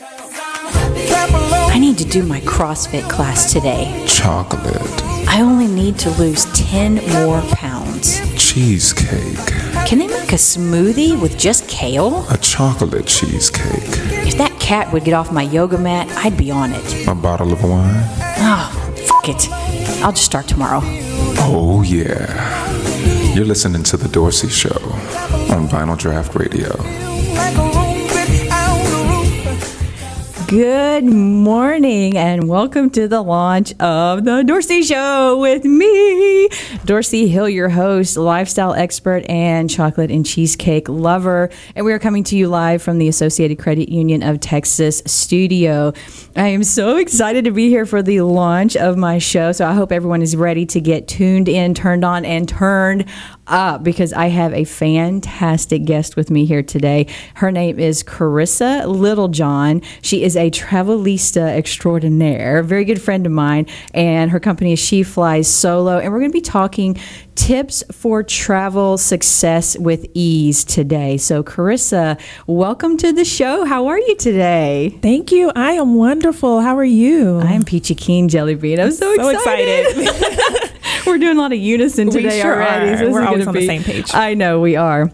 I need to do my CrossFit class today. Chocolate. I only need to lose 10 more pounds. Cheesecake. Can they make a smoothie with just kale? A chocolate cheesecake. If that cat would get off my yoga mat, I'd be on it. A bottle of wine. Oh, fuck it. I'll just start tomorrow. Oh, yeah. You're listening to The Dorci Show on Vinyl Draught Radio. Good morning and welcome to the launch of the Dorci Show with me, Dorci Hill, your host, lifestyle expert, and chocolate and cheesecake lover. And we are coming to you live from the Associated Credit Union of Texas studio. I am so excited to be here for the launch of my show. So I hope everyone is ready to get tuned in, turned on, and turned up because I have a fantastic guest with me here today. Her name is Carissa Littlejohn. She is a travelista extraordinaire, a very good friend of mine, and her company is She Flies Solo. And we're going to be talking tips for travel success with ease today. So, Carissa, welcome to the show. How are you today? Thank you. I am wonderful. How are you? I'm Peachy Keen Jelly Bean. I'm so, so excited. excited. We're doing a lot of unison today we sure already. Are. So We're always be, on the same page. I know we are.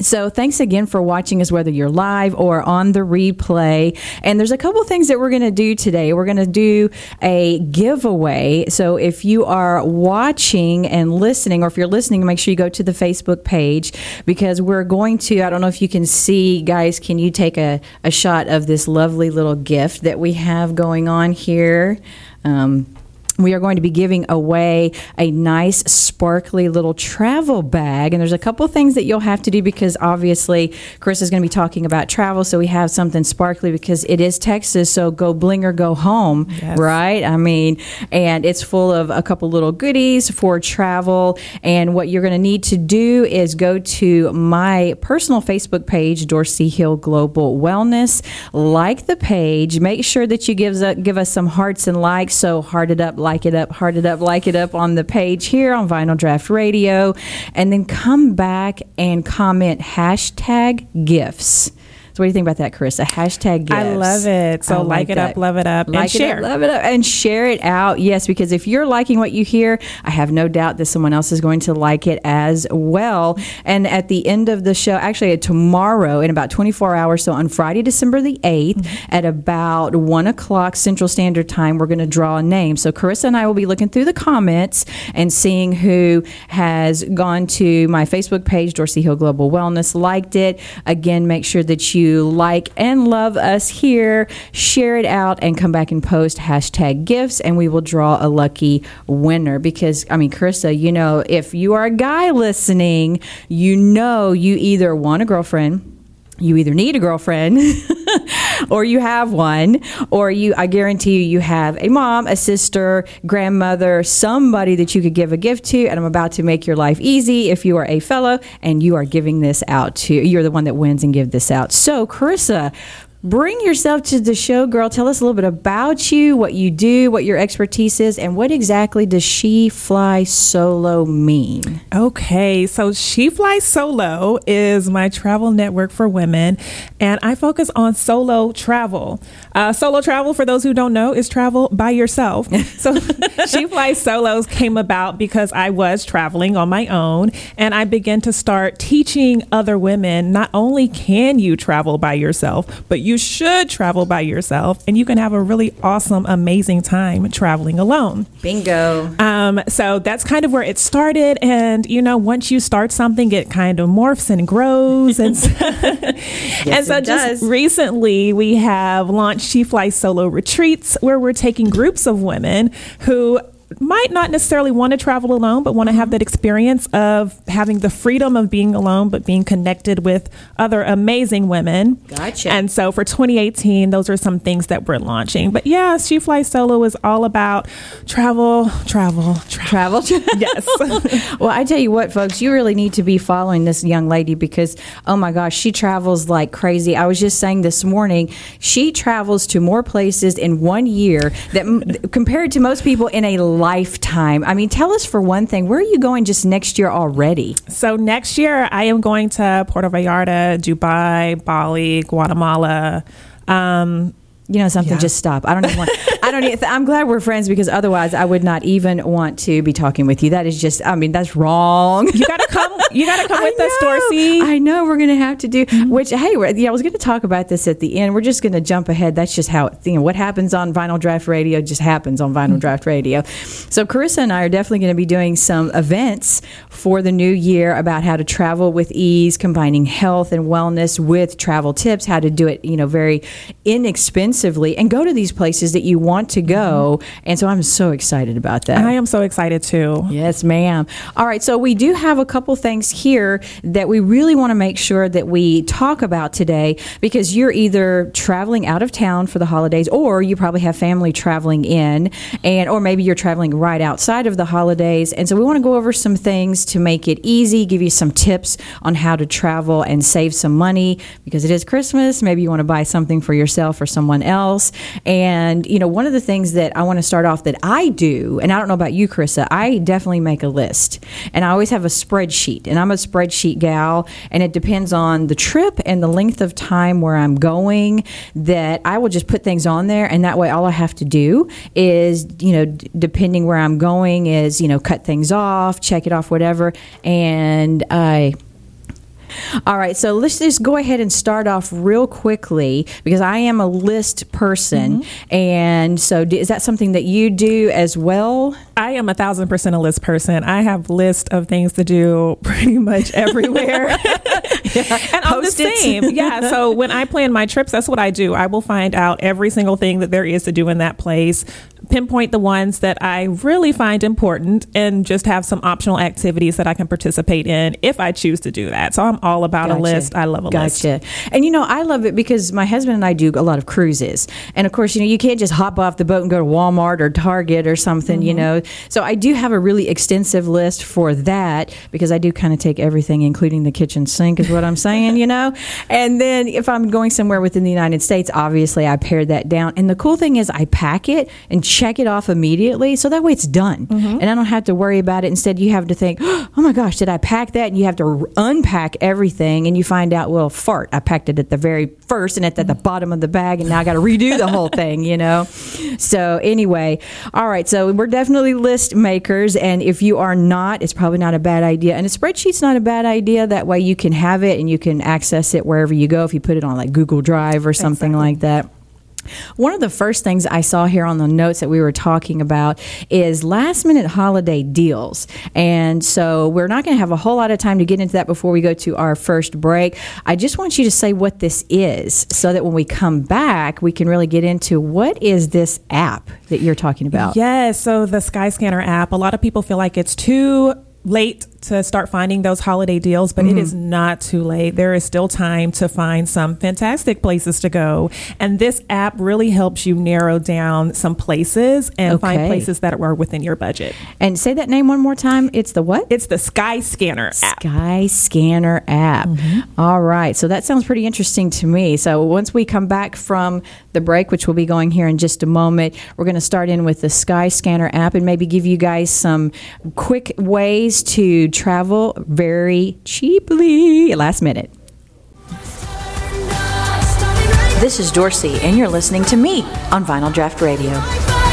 So, thanks again for watching us, whether you're live or on the replay. And there's a couple things that we're going to do today. We're going to do a giveaway. So, if you are watching and listening, or if you're listening, make sure you go to the Facebook page because we're going to. I don't know if you can see, guys, can you take a, a shot of this lovely little gift that we have going on here? Um, we are going to be giving away a nice sparkly little travel bag. And there's a couple things that you'll have to do because obviously chris is going to be talking about travel so we have something sparkly because it is texas so go bling or go home Yes. right? I mean and it's full of a couple little goodies for travel. And what you're going to need to do is go to my personal facebook page dorci hill global wellness. Like the page. Make sure that you give us, give us some hearts and likes so heart it up like it up, heart it up, like it up on the page here on Vinyl Draught Radio, and then come back and comment hashtag gifts. So what do you think about that, Carissa? Hashtag gifts. I love it. So I like, it that. up, love it up, like and share. it up, love it up, and share it out. Yes, because if you're liking what you hear, I have no doubt that someone else is going to like it as well. And at the end of the show, actually tomorrow in about 24 hours, so on Friday, December the 8th, Mm-hmm. at about one o'clock Central Standard Time, we're going to draw a name. So Carissa and I will be looking through the comments and seeing who has gone to my Facebook page, Dorci Hill Global Wellness, liked it. Again, make sure that you like and love us here, share it out, and come back and post hashtag gifts, and we will draw a lucky winner. Because, I mean, Carissa, you know, if you are a guy listening, you know you either want a girlfriend you either need a girlfriend or you have one or you i guarantee you you have a mom a sister grandmother somebody that you could give a gift to and i'm about to make your life easy if you are a fellow and you are giving this out to you're the one that wins and give this out. So carissa Bring yourself to the show, girl. Tell us a little bit about you, what you do, what your expertise is, and what exactly does She Fly Solo mean? Okay, so She Fly Solo is my travel network for women, and I focus on solo travel. Uh, solo travel, for those who don't know, is travel by yourself. So She Fly Solos came about because I was traveling on my own, and I began to start teaching other women not only can you travel by yourself, but you should travel by yourself, and you can have a really awesome, amazing time traveling alone. Bingo. Um, so that's kind of where it started. And, you know, once you start something, it kind of morphs and grows. And so, and so just does. recently, we have launched She Fly Solo Retreats, where we're taking groups of women who might not necessarily want to travel alone, but want to have mm-hmm. that experience of having the freedom of being alone, but being connected with other amazing women. Gotcha. And so for 2018, those are some things that we're launching. But yeah, She Fly Solo is all about travel, travel, travel. Travel. Yes. well, I tell you what, folks, you really need to be following this young lady because, oh my gosh, she travels like crazy. I was just saying this morning, she travels to more places in one year that compared to most people in a lifetime. I mean, tell us for one thing, where are you going just next year already? So next year, I am going to Puerto Vallarta, Dubai, Bali, Guatemala. Um, you know something Yeah. just stop i don't even want i don't even, i'm glad we're friends because otherwise i would not even want to be talking with you that is just i mean that's wrong you gotta come. You gotta come I with us, know. Dorci. I know we're going to have to do. Mm-hmm. Which hey, yeah, I was going to talk about this at the end. We're just going to jump ahead. That's just how you know what happens on Vinyl Draught Radio just happens on Vinyl mm-hmm. Draught Radio. So Carissa and I are definitely going to be doing some events for the new year about how to travel with ease, combining health and wellness with travel tips, how to do it, you know, very inexpensively, and go to these places that you want to go. Mm-hmm. And so I'm so excited about that. I am so excited too. Yes, ma'am. All right, so we do have a couple things here that we really want to make sure that we talk about today because you're either traveling out of town for the holidays or you probably have family traveling in and or maybe you're traveling right outside of the holidays. And so we want to go over some things to make it easy, give you some tips on how to travel and save some money because it is Christmas. Maybe you want to buy something for yourself or someone else. And you know, one of the things that I want to start off that I do, and I don't know about you, Carissa, I definitely make a list. And I always have a spreadsheet. And I'm a spreadsheet gal, and it depends on the trip and the length of time where I'm going that I will just put things on there and that way all I have to do is, you know, d- depending where I'm going is, you know, cut things off, check it off whatever, and I all right, so let's just go ahead and start off real quickly because I am a list person, mm-hmm. and so is that something that you do as well? I am a thousand percent a list person. I have list of things to do pretty much everywhere. and I'm the same. Yeah. So when I plan my trips, that's what I do. I will find out every single thing that there is to do in that place, pinpoint the ones that I really find important, and just have some optional activities that I can participate in if I choose to do that. So I'm all about a list. I love a list. gotcha. And you know, I love it because my husband and I do a lot of cruises. And of course, you know, you can't just hop off the boat and go to Walmart or Target or something, you Mm-hmm. know. So I do have a really extensive list for that because I do kind of take everything, including the kitchen sink, is what I'm saying, you know. And then if I'm going somewhere within the United States, obviously I pare that down. And the cool thing is I pack it and check it off immediately. So that way it's done. Mm-hmm. And I don't have to worry about it. Instead, you have to think, oh my gosh, did I pack that? And you have to unpack everything and you find out, well, fart, I packed it at the very first and it's at the bottom of the bag and now I got to redo the whole thing, you know? So, anyway, all right. So, we're definitely list makers. And if you are not, it's probably not a bad idea. And a spreadsheet's not a bad idea. That way you can have it and you can access it wherever you go if you put it on like Google Drive or something like that. One of the first things I saw here on the notes that we were talking about is last minute holiday deals. And so we're not going to have a whole lot of time to get into that before we go to our first break. I just want you to say what this is so that when we come back, we can really get into what is this app that you're talking about? Yes. So the Skyscanner app, a lot of people feel like it's too late to start finding those holiday deals, but it mm-hmm. is not too late. There is still time to find some fantastic places to go. And this app really helps you narrow down some places and find places that are within your budget. And say that name one more time. It's the what? It's the Skyscanner app. Sky Scanner app. Mm-hmm. All right. So that sounds pretty interesting to me. So once we come back from the break, which we'll be going here in just a moment, we're going to start in with the Sky Scanner app and maybe give you guys some quick ways to travel very cheaply. Last minute. This is Dorci, and you're listening to me on Vinyl Draught Radio.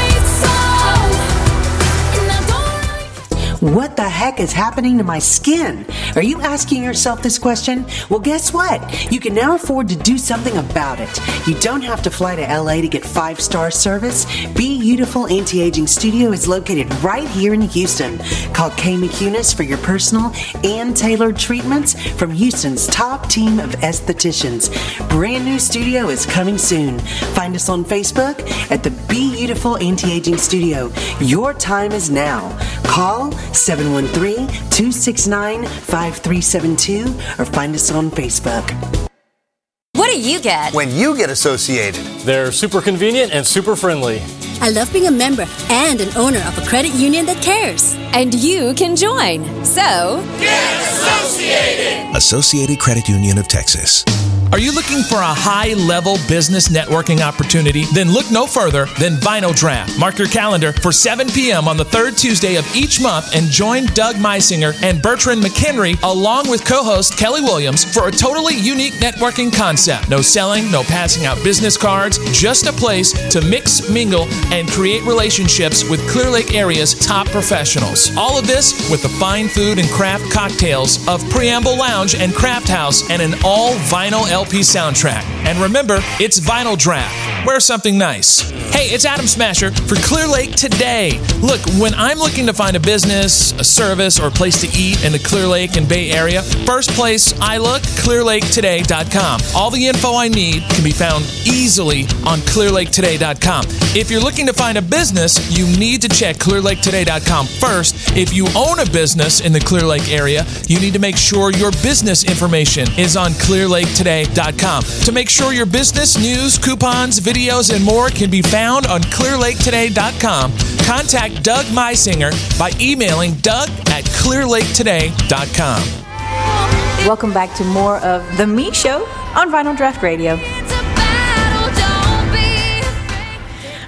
What the heck is happening to my skin? Are you asking yourself this question? Well, guess what? You can now afford to do something about it. You don't have to fly to LA to get five star service. Be Beautiful Anti Aging Studio is located right here in Houston. Call Kay McCunis for your personal and tailored treatments from Houston's top team of estheticians. Brand new studio is coming soon. Find us on Facebook at the Be Beautiful Anti Aging Studio. Your time is now. Call 713 269 5372 or find us on Facebook. What do you get? when you get associated. They're super convenient and super friendly. I love being a member and an owner of a credit union that cares. And you can join. So, get associated! Associated Credit Union of Texas. Are you looking for a high level business networking opportunity? Then look no further than Vinyl Draught. Mark your calendar for 7 p.m. on the third Tuesday of each month and join Doug Meisinger and Bertrand McHenry along with co host Kelly Williams for a totally unique networking concept. No selling, no passing out business cards, just a place to mix, mingle, and create relationships with Clear Lake area's top professionals. All of this with the fine food and craft cocktails of Preamble Lounge and Craft House and an all vinyl LP soundtrack. And remember, it's Vinyl Draught. Wear something nice. Hey, it's Adam Smasher for Clear Lake today. Look, when I'm looking to find a business, a service, or a place to eat in the Clear Lake and Bay Area, first place I look, clearlaketoday.com. All the info I need can be found easily on clearlaketoday.com. If you're looking to find a business, you need to check clearlaketoday.com first. If you own a business in the Clear Lake area, you need to make sure your business information is on clearlaketoday.com. To make sure your business news, coupons, videos, and more can be found on clearlaketoday.com, contact Doug Meisinger by emailing doug at clearlaketoday.com. Welcome back to more of The Me Show on Vinyl Draught Radio.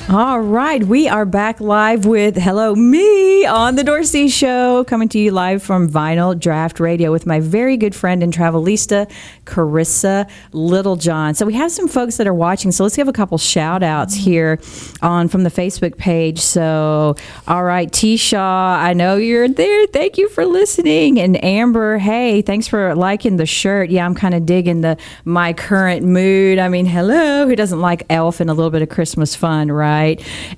All right, we are back live with Hello Me on the Dorci Show, coming to you live from Vinyl Draught Radio with my very good friend and travelista, Carissa Littlejohn. So we have some folks that are watching, so let's give a couple shout outs mm-hmm. here on from the Facebook page. So, all right, T Shaw, I know you're there. Thank you for listening. And Amber, hey, thanks for liking the shirt. Yeah, I'm kind of digging the my current mood. I mean, hello, who doesn't like Elf and a little bit of Christmas fun, right?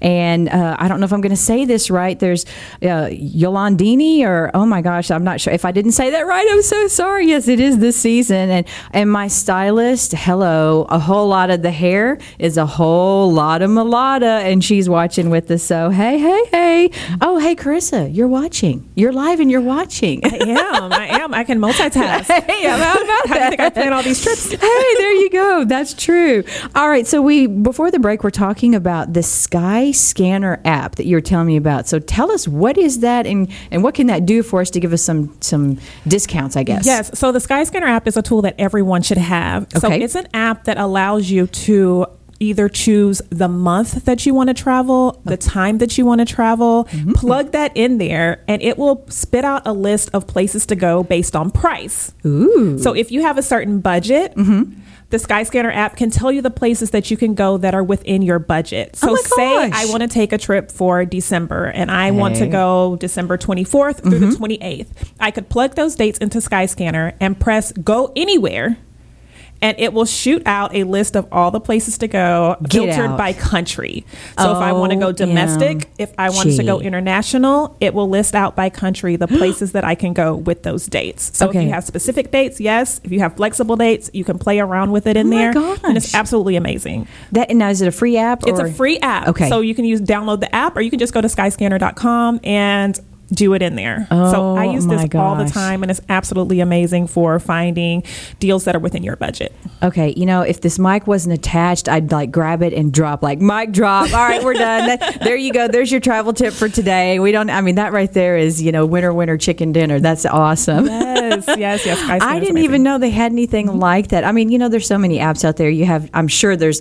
And uh, I don't know if I'm going to say this right. There's uh, Yolandini, or oh my gosh, I'm not sure if I didn't say that right. I'm so sorry. Yes, it is this season, and and my stylist, hello, a whole lot of the hair is a whole lot of mulata, and she's watching with us. So hey, hey, hey. Oh, hey, Carissa, you're watching. You're live and you're watching. I am. I am. I can multitask. hey, how about How do you that? think I plan all these trips? hey, there you go. That's true. All right. So we before the break, we're talking about the Sky Scanner app that you were telling me about. So tell us what is that, and and what can that do for us to give us some some discounts? I guess. Yes. So the Sky Scanner app is a tool that everyone should have. So Okay. it's an app that allows you to either choose the month that you want to travel, the time that you want to travel, Mm-hmm. plug that in there, and it will spit out a list of places to go based on price. Ooh. So if you have a certain budget, Mm-hmm. The Skyscanner app can tell you the places that you can go that are within your budget. So Oh my say gosh. I want to take a trip for December and I want to go December 24th through Mm-hmm. the 28th. I could plug those dates into Skyscanner and press go anywhere. And it will shoot out a list of all the places to go Get filtered out. by country. So if I want to Oh, go domestic, yeah. if I want to go international, it will list out by country the places that I can go with those dates. So Okay. if you have specific dates, yes. If you have flexible dates, you can play around with it in Oh my there. And it's absolutely amazing. That now is it a free app? It's a free app. Okay. So you can use download the app or you can just go to skyscanner.com and do it in there. Oh, so I Oh, use this all the time and it's absolutely amazing for finding deals that are within your budget. Okay, you know, if this mic wasn't attached, I'd like grab it and drop, like mic drop. All right, we're done. There you go. There's your travel tip for today. We don't. I mean, that right there is, you know, winner winner chicken dinner. That's awesome. Yes, yes, yes. Skyscanner I didn't amazing. even know they had anything mm-hmm. like that. I mean, you know, there's so many apps out there. You have, I'm sure there's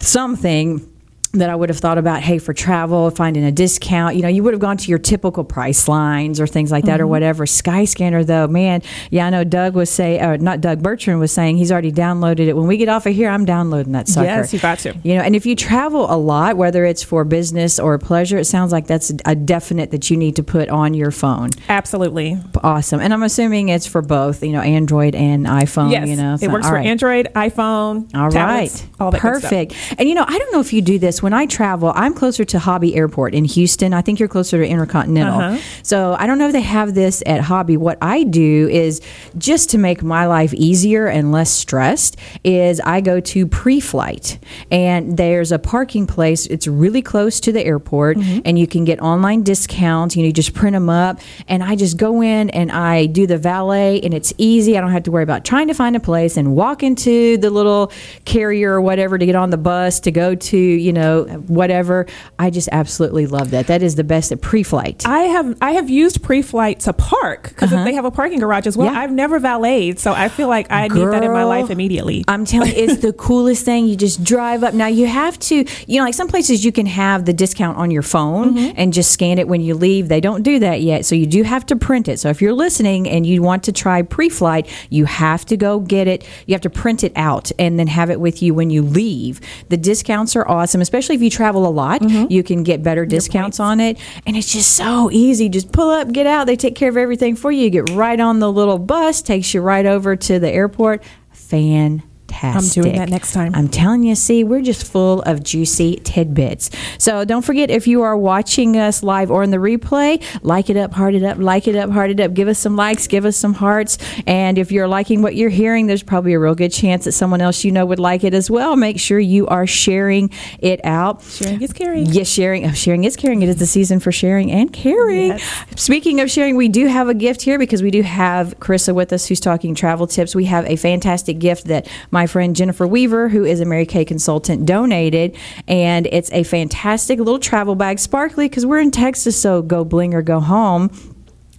something that I would have thought about, hey, for travel, finding a discount, you know, you would have gone to your typical price lines or things like that Mm-hmm. or whatever. Skyscanner, though, man, yeah, I know Doug was saying, or not Doug Bertrand was saying he's already downloaded it. When we get off of here, I'm downloading that sucker. Yes, you got to. You know, and if you travel a lot, whether it's for business or pleasure, it sounds like that's a definite that you need to put on your phone. Absolutely. Awesome. And I'm assuming it's for both, you know, Android and iPhone, Yes. you know. it works for right. Android, iPhone, All tablets, right. all that. Perfect. And you know, I don't know if you do this. When I travel, I'm closer to Hobby Airport in Houston. I think you're closer to Intercontinental. Uh-huh. So I don't know if they have this at Hobby. What I do is just to make my life easier and less stressed is I go to pre-flight and there's a parking place. It's really close to the airport Mm-hmm. and you can get online discounts. You know, you just print them up and I just go in and I do the valet and it's easy. I don't have to worry about trying to find a place and walk into the little carrier or whatever to get on the bus to go to, you know, know, whatever. I just absolutely love that. That is the best at pre-flight. I have I have used pre-flight to park because they have a parking garage as well. Uh-huh. Yeah. I've never valeted, so I feel like I need that in my life immediately. I'm telling you, it's the coolest thing. You just drive up. Now you have to, you know, like some places you can have the discount on your phone Mm-hmm. and just scan it when you leave. They don't do that yet, so you do have to print it. So if you're listening and you want to try pre-flight, you have to go get it. You have to print it out and then have it with you when you leave. The discounts are awesome, especially if you travel a lot. Mm-hmm. You can get better discounts on it, and it's just so easy. Just pull up, get out. They take care of everything for you. You get right on the little bus, takes you right over to the airport. Fantastic. I'm doing that next time. I'm telling you, see, we're just full of juicy tidbits. So don't forget if you are watching us live or in the replay, like it up, heart it up, like it up, heart it up. Give us some likes, give us some hearts. And if you're liking what you're hearing, there's probably a real good chance that someone else you know would like it as well. Make sure you are sharing it out. Sharing is caring. Yes, sharing. Oh, sharing is caring. It is the season for sharing and caring. Speaking of sharing, we do have a gift here because we do have Carissa with us who's talking travel tips. We have a fantastic gift that my friend Jennifer Weaver, who is a Mary Kay consultant, donated. And it's a fantastic little travel bag, sparkly, because we're in Texas, so go bling or go home.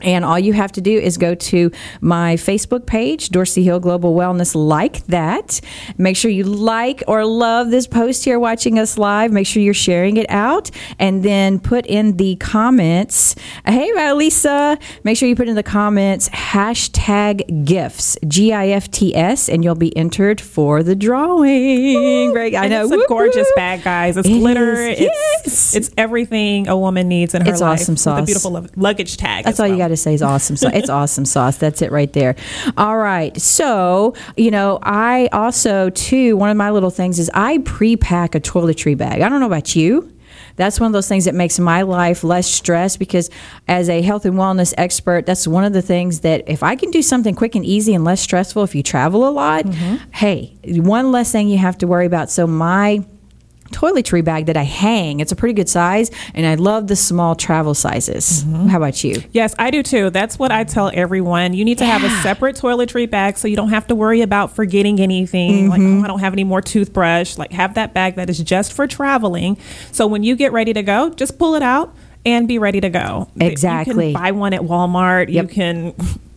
And all you have to do is go to my Facebook page, Dorci Hill Global Wellness, like that. Make sure you like or love this post here watching us live. Make sure you're sharing it out and then put in the comments. Hey, Lisa. Make sure you put in the comments hashtag gifts, G I F T S, and you'll be entered for the drawing. I know. it's a gorgeous whoop. bag, guys. It's It glitter. is. It's Yes. it's everything a woman needs in her It's life. awesome With sauce. a beautiful lu- luggage tag. That's all you well. got to say is awesome. So it's awesome sauce. That's it right there. All right. So you know, I also too one of my little things is I pre-pack a toiletry bag. I don't know about you. That's one of those things that makes my life less stress because, as a health and wellness expert, that's one of the things that if I can do something quick and easy and less stressful if you travel a lot, mm-hmm. hey, one less thing you have to worry about. So, my toiletry bag that I hang. It's a pretty good size, and I love the small travel sizes. How about you? Yes, I do too. That's what I tell everyone. You need to have a separate toiletry bag so you don't have to worry about forgetting anything. Like, Mm-hmm. oh, I don't have any more toothbrush. Like, have that bag that is just for traveling. So when you get ready to go, just pull it out and be ready to go. Exactly. You can buy one at Walmart. You can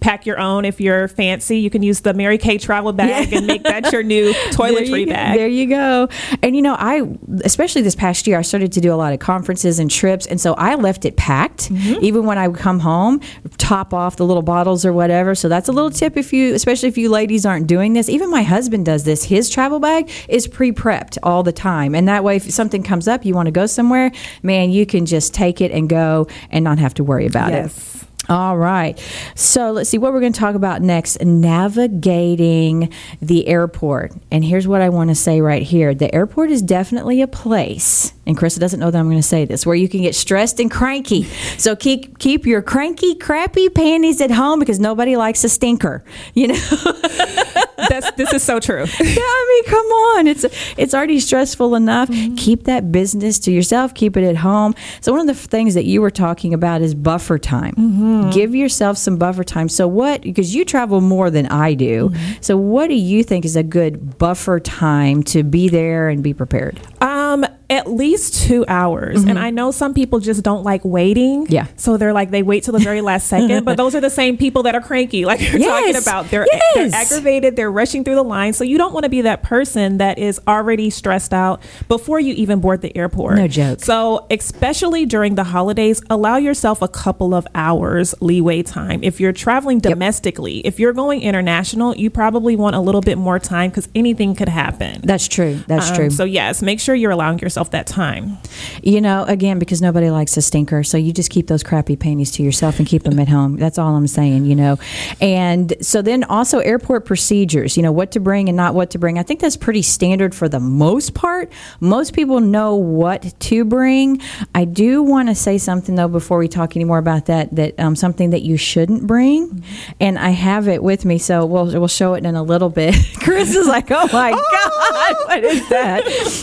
pack your own if you're fancy. You can use the Mary Kay travel bag and make that your new toiletry bag. There you go. And you know, I especially this past year, I started to do a lot of conferences and trips, and so I left it packed. Mm-hmm. Even when I would come home, top off the little bottles or whatever. So that's a little tip if you, especially if you ladies aren't doing this. Even my husband does this. His travel bag is pre-prepped all the time, and that way, if something comes up, you want to go somewhere, man, you can just take it and go and not have to worry about it. All right. So let's see what we're going to talk about next navigating the airport. And here's what I want to say right here the airport is definitely a place, and Krista doesn't know that I'm going to say this, where you can get stressed and cranky. So keep, keep your cranky, crappy panties at home because nobody likes a stinker. You know? That's, this is so true. yeah, I mean, come on. It's it's already stressful enough. Mm-hmm. Keep that business to yourself. Keep it at home. So one of the things that you were talking about is buffer time. Mm-hmm. Give yourself some buffer time. So what? Because you travel more than I do. Mm-hmm. So what do you think is a good buffer time to be there and be prepared? Um, at least two hours. And I know some people just don't like waiting. Mm-hmm. Yeah. So they're like they wait till the very last second. But those are the same people that are cranky, like you're talking about. They're Yes. they're aggravated, they're rushing through the line. So you don't want to be that person that is already stressed out before you even board the airport. No joke. So especially during the holidays, allow yourself a couple of hours leeway time. If you're traveling domestically, if you're going international, you probably want a little bit more time because anything could happen. That's true. That's Um, true. So yes, make sure you're allowing yourself that time. You know, again, because nobody likes a stinker. So you just keep those crappy panties to yourself and keep them at home. That's all I'm saying, you know. And so then also airport procedures, you know, what to bring and not what to bring. I think that's pretty standard for the most part. Most people know what to bring. I do want to say something, though, before we talk any more about that, that um, something that you shouldn't bring. And I have it with me. So we'll, we'll show it in a little bit. Chris is like, oh my God, what is that?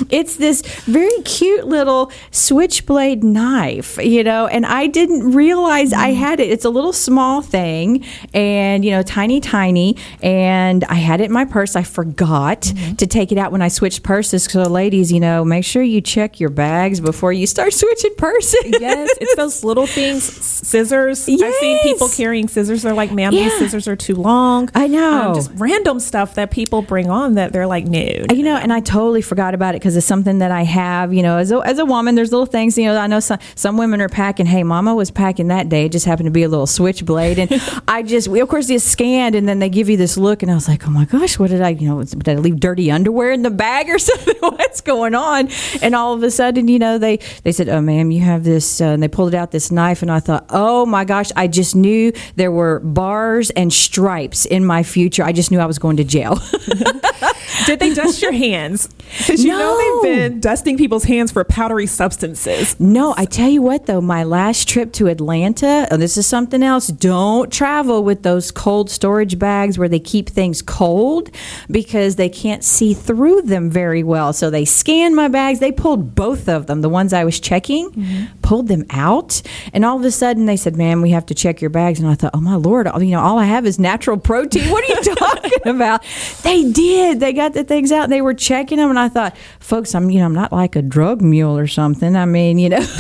It's this very cute little switchblade knife, you know, and I didn't realize I had it. It's a little small thing and, you know, tiny, tiny. And I had it in my purse. I forgot to take it out when I switched purses. So, ladies, you know, make sure you check your bags before you start switching purses. Yes, it's those little things, scissors. I've seen people carrying scissors. They're like, "Ma'am, these scissors are too long." I know. Um, just random stuff that people bring on that they're like, "No." You know, and I totally forgot about it because it's something that I have. You know, as a, as a woman, there's little things. You know, I know some some women are packing. Hey, Mama was packing that day. It just happened to be a little switchblade, and I just, we of course, just scanned, and then they give you this look, and I was like, oh my gosh, what did I? You know, did I leave dirty underwear in the bag or something? What's going on? And all of a sudden, you know, they they said, oh ma'am, you have this, uh, and they pulled out this knife, and I thought, oh my gosh, I just knew there were bars and stripes in my future. I just knew I was going to jail. Did they dust your hands? Because you know they've been dusting people's hands for powdery substances. No, I tell you what though, my last trip to Atlanta, oh, this is something else. Don't travel with those cold storage bags where they keep things cold because they can't see through them very well. So they scanned my bags. They pulled both of them, the ones I was checking, mm-hmm. pulled them out, and all of a sudden they said, "Ma'am, we have to check your bags." And I thought, "Oh my lord, you know, all I have is natural protein. What are you talking about?" They did. They got the things out. and They were checking them, and I thought, "Folks, I'm you know, I'm not like a drug mule or something. I mean, you know."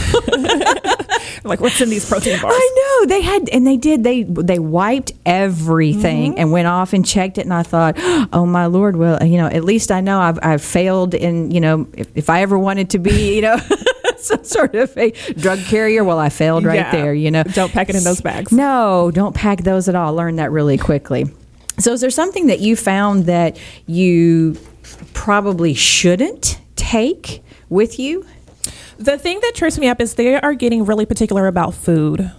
Like, what's in these protein bars? I know they had, and they did. They they wiped everything Mm-hmm. and went off and checked it. And I thought, oh my lord, well, you know, at least I know I've, I've failed in, you know, if, if I ever wanted to be, you know. Some sort of a drug carrier. Well, I failed right Yeah. there. You know, Don't pack it in those bags. No, don't pack those at all. Learn that really quickly. So, is there something that you found that you probably shouldn't take with you? The thing that trips me up is they are getting really particular about food.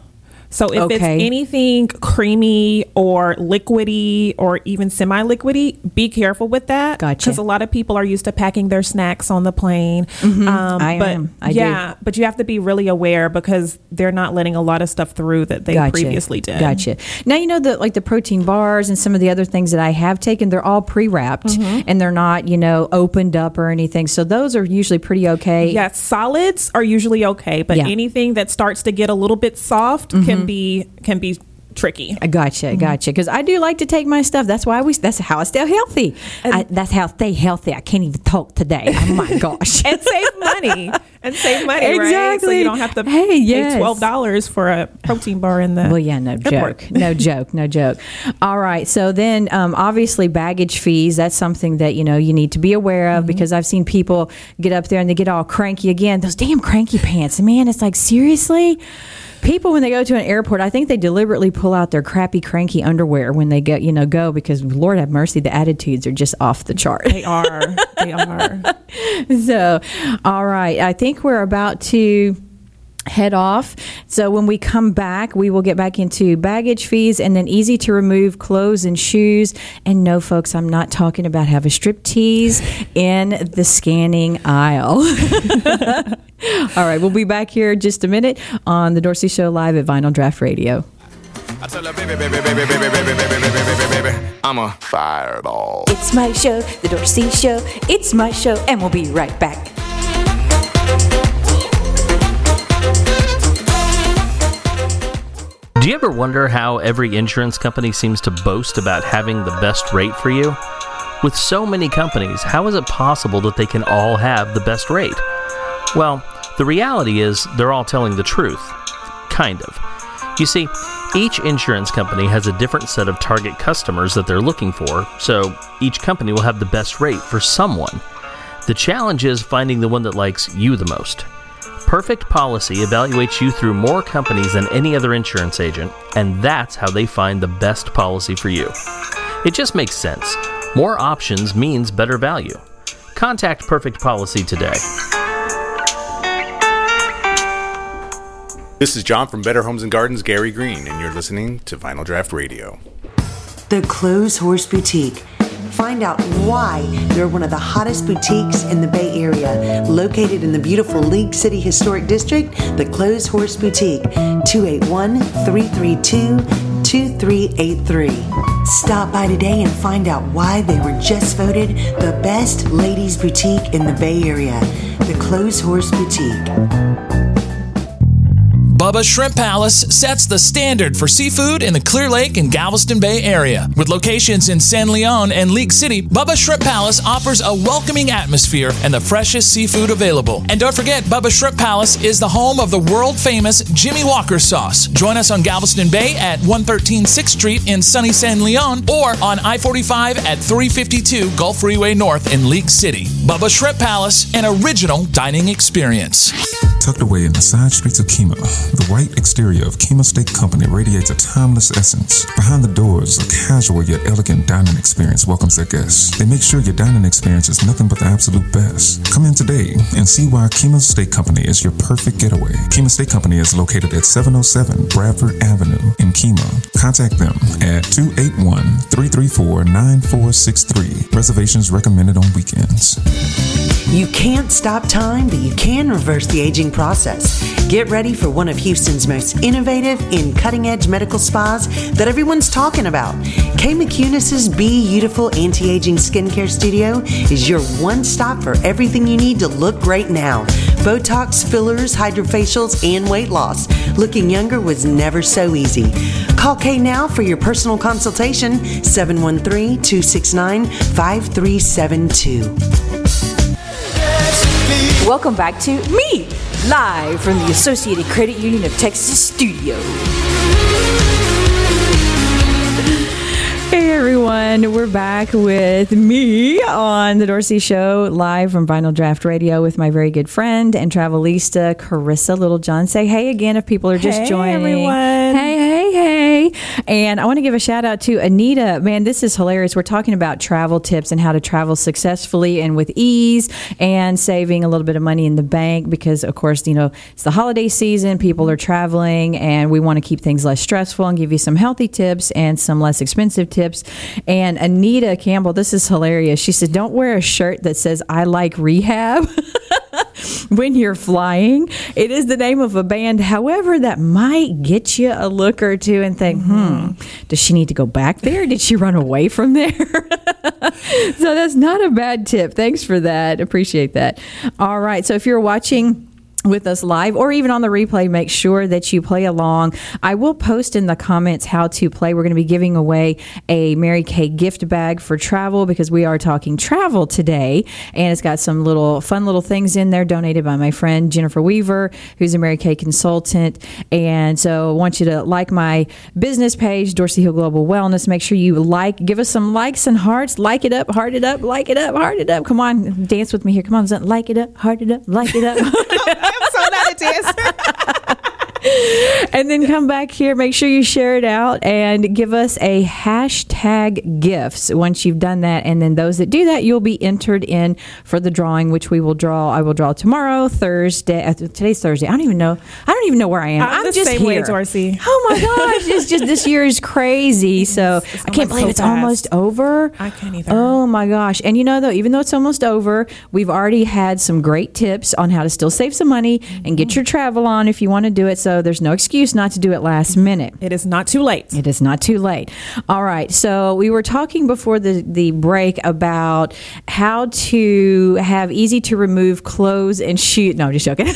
So if it's anything creamy or liquidy or even semi-liquidy, be careful with that. Gotcha. Because a lot of people are used to packing their snacks on the plane. Um, Mm-hmm. I but am. I do. yeah, but you have to be really aware because they're not letting a lot of stuff through that they previously did. Gotcha. Now you know that like the protein bars and some of the other things that I have taken, they're all pre-wrapped Mm-hmm. and they're not you know opened up or anything. So those are usually pretty okay. Yes, solids are usually okay, but Yeah. anything that starts to get a little bit soft can be can be tricky. I gotcha, Mm-hmm. gotcha. Because I do like to take my stuff. That's why we. That's how I stay healthy. I, that's how I stay healthy. I can't even talk today. Oh my gosh. and save money and save money, right? So you don't have to Hey, pay yes. twelve dollars for a protein bar in the Well, yeah, no airport. joke, no joke, no joke. All right, so then um, obviously baggage fees. That's something that you know you need to be aware Mm-hmm. of because I've seen people get up there and they get all cranky again. Those damn cranky pants, man. It's like seriously. People when they go to an airport, I think they deliberately pull out their crappy cranky underwear when they go, you know, go because Lord have mercy, the attitudes are just off the chart. They are. They are. so, all right. I think we're about to head off. So, when we come back, we will get back into baggage fees and then easy to remove clothes and shoes. And no, folks, I'm not talking about have a strip tease in the scanning aisle. all right. We'll be back here in just a minute on the Dorci Show live at Vinyl Draught Radio. I tell her, baby, baby, baby, baby, baby, baby, baby, baby, baby, I'm a fireball. It's my show, the Dorci Show. It's my show, and we'll be right back. Do you ever wonder how every insurance company seems to boast about having the best rate for you? With so many companies, how is it possible that they can all have the best rate? Well, the reality is they're all telling the truth. Kind of. You see, each insurance company has a different set of target customers that they're looking for, so each company will have the best rate for someone. The challenge is finding the one that likes you the most. Perfect Policy evaluates you through more companies than any other insurance agent, and that's how they find the best policy for you. It just makes sense. More options means better value. Contact Perfect Policy today. This is John from Better Homes and Gardens, Gary Green, and you're listening to Vinyl Draught Radio. The Clothes Horse Boutique. Find out why they're one of the hottest boutiques in the Bay Area. Located in the beautiful League City Historic District, the Clothes Horse Boutique, 281 332 2383. Stop by today and find out why they were just voted the best ladies' boutique in the Bay Area, the Clothes Horse Boutique. Bubba's Shrimp Palace sets the standard for seafood in the Clear Lake and Galveston Bay area. With locations in San Leon and League City, Bubba's Shrimp Palace offers a welcoming atmosphere and the freshest seafood available. And don't forget, Bubba's Shrimp Palace is the home of the world famous Jimmy Walker sauce. Join us on Galveston Bay at 113 6th Street in sunny San Leon or on I 45 at 352 Gulf Freeway North in League City. Bubba's Shrimp Palace, an original dining experience. Tucked away in the side streets of Kemah, the white exterior of Kemah Steak Company radiates a timeless essence. Behind the doors, a casual yet elegant dining experience welcomes their guests. They make sure your dining experience is nothing but the absolute best. Come in today and see why Kemah Steak Company is your perfect getaway. Kemah Steak Company is located at 707 Bradford Avenue in Kemah. Contact them at 281 334 9463. Reservations recommended on weekends. You can't stop time, but you can reverse the aging process. Get ready for one of Houston's most innovative and cutting edge medical spas that everyone's talking about. Kay McCunis's Be Beautiful Anti Aging Skincare Studio is your one stop for everything you need to look great now Botox, fillers, hydrofacials, and weight loss. Looking younger was never so easy. Call Kay now for your personal consultation 713 269 5372. Welcome back to me, live from the Associated Credit Union of Texas studio. Hey everyone, we're back with me on the Dorci Show, live from Vinyl Draught Radio with my very good friend and travelista Carissa Littlejohn. Say hey again if people are just Hey, joining. everyone. Hey, hey, hey. And I want to give a shout out to Anita. Man, this is hilarious. We're talking about travel tips and how to travel successfully and with ease and saving a little bit of money in the bank because, of course, you know, it's the holiday season, people are traveling, and we want to keep things less stressful and give you some healthy tips and some less expensive tips. And Anita Campbell, this is hilarious. She said, Don't wear a shirt that says, I like rehab. when you're flying. It is the name of a band. However, that might get you a look or two and think, hmm, does she need to go back there? Did she run away from there? so that's not a bad tip. Thanks for that. Appreciate that. All right. So if you're watching, with us live or even on the replay, make sure that you play along. I will post in the comments how to play. We're going to be giving away a Mary Kay gift bag for travel because we are talking travel today. And it's got some little fun little things in there donated by my friend Jennifer Weaver, who's a Mary Kay consultant. And so I want you to like my business page, Dorci Hill Global Wellness. Make sure you like, give us some likes and hearts. Like it up, heart it up, like it up, heart it up. Come on, dance with me here. Come on, like it up, heart it up, like it up. Not a dancer. And then come back here. Make sure you share it out and give us a hashtag gifts once you've done that. And then those that do that, you'll be entered in for the drawing, which we will draw. I will draw tomorrow, Thursday. uh, Today's Thursday. I don't even know. I don't even know where I am. I'm the just same here. way, Dorci. Oh my gosh! It's just this year is crazy. So I can't believe so it's fast. almost over. I can't either. Oh my gosh! And you know though, even though it's almost over, we've already had some great tips on how to still save some money and Mm-hmm. get your travel on if you want to do it. So there's no excuse not to do it last minute. It is not too late. It is not too late. All right. So we were talking before the, the break about how to have easy to remove clothes and shoes. No, I'm just joking.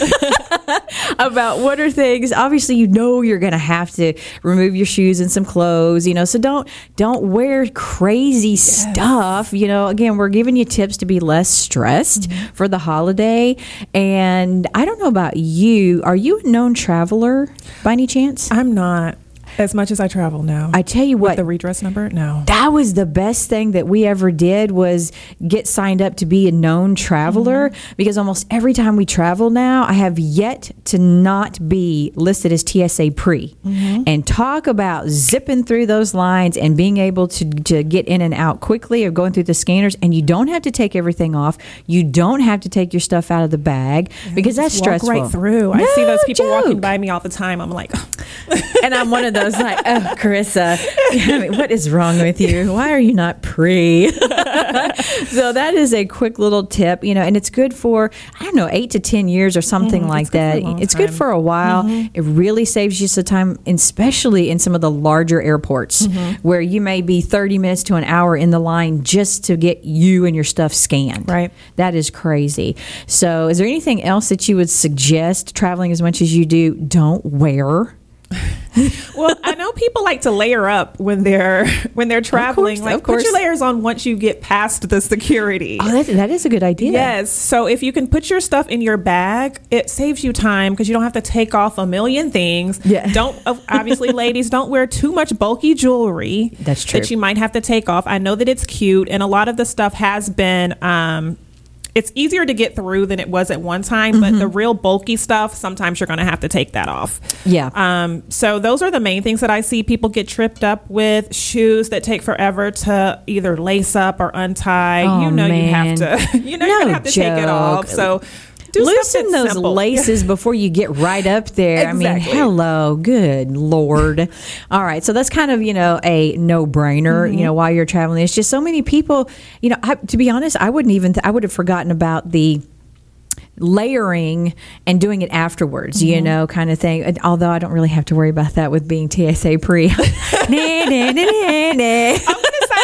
about what are things obviously you know you're going to have to remove your shoes and some clothes you know so don't don't wear crazy stuff you know again we're giving you tips to be less stressed mm-hmm. for the holiday and i don't know about you are you a known traveler by any chance I'm not. As much as I travel now. I tell you what, the redress number? No. that was the best thing that we ever did was get signed up to be a known traveler mm-hmm. because almost every time we travel now i have yet to not be listed as tsa pre mm-hmm. and talk about zipping through those lines and being able to, to get in and out quickly of going through the scanners and you don't have to take everything off you don't have to take your stuff out of the bag because that's stressful right through. I see those people walking by me all the time. I'm like, and I'm one of those was like, oh, Carissa, I mean, what is wrong with you? Why are you not pre? so that is a quick little tip, you know, and it's good for I don't know eight to ten years or something Mhm, like it's good for a that. It's good for a while. Mhm. It really saves you some time, especially in some of the larger airports Mhm. where you may be thirty minutes to an hour in the line just to get you and your stuff scanned. Right. That is crazy. So, is there anything else that you would suggest traveling as much as you do? Don't wear. Well, I know people like to layer up when they're when they're traveling. course, like of put your layers on once you get past the security. Oh, that, that is a good idea. Yes. So if you can put your stuff in your bag, it saves you time because you don't have to take off a million things. Yeah. Don't obviously, ladies, don't wear too much bulky jewelry. That's true. That you might have to take off. I know that it's cute, and a lot of the stuff has been. Um, it's easier to get through than it was at one time, but Mm-hmm. the real bulky stuff, sometimes you're going to have to take that off. Yeah. Um, so those are the main things that I see people get tripped up with. Shoes that take forever to either lace up or untie. Oh, you know you have to. You know you're gonna have to take it off. So do Loosen those simple. laces before you get right up there. I mean, hello, good lord. All right, so that's kind of you know a no brainer. Mm-hmm. You know, while you're traveling, it's just so many people. You know, I, to be honest, I wouldn't even. Th- I would have forgotten about the layering and doing it afterwards you Mhm. know kind of thing And although i don't really have to worry about that with being tsa pre Nah, nah, nah,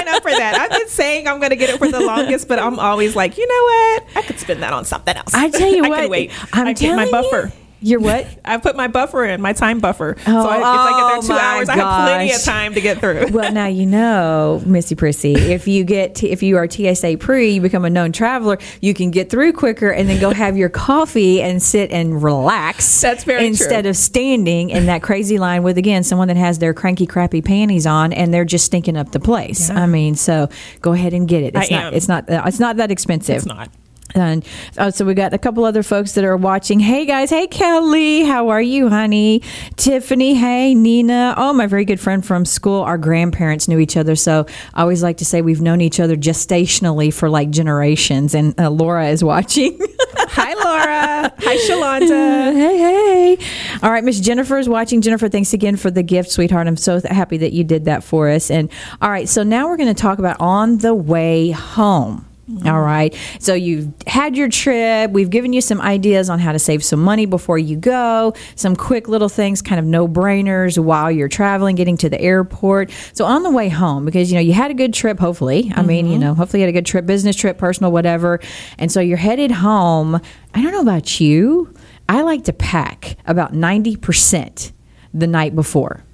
nah, nah. I'm gonna sign up for that. I've been saying I'm gonna get it for the longest, but I'm always like, you know what? I could spend that on something else. I tell you I what, can wait. I'm I get my telling you- buffer. You're what? I put my buffer in, my time buffer. Oh, so Oh, I, if I oh get there two my hours, I have plenty of time to get through. well, now you know, Missy Prissy. If you get t- if you are TSA pre, you become a known traveler. You can get through quicker and then go have your coffee and sit and relax. That's very instead true. of standing in that crazy line with again someone that has their cranky, crappy panties on and they're just stinking up the place. I mean, so go ahead and get it. It's I not. am. It's not. uh, It's not that expensive. It's not. And uh, so we got a couple other folks that are watching. Hey guys, hey Kelly, how are you, honey? Tiffany, hey Nina. Oh, my very good friend from school. Our grandparents knew each other, so I always like to say we've known each other gestationally for like generations. And uh, Laura is watching. Hi, Laura. Hi, Shalonda. hey, hey. All right, Miss Jennifer is watching. Jennifer, thanks again for the gift, sweetheart. I'm so th- happy that you did that for us. And all right, so now we're going to talk about on the way home. Mm-hmm. All right. So you've had your trip. We've given you some ideas on how to save some money before you go, some quick little things, kind of no brainers while you're traveling, getting to the airport. So on the way home, because, you know, you had a good trip, hopefully. I mean, you mm-hmm. know, hopefully you had a good trip, business trip, personal, whatever. And so you're headed home. I don't know about you. I like to pack about 90% the night before.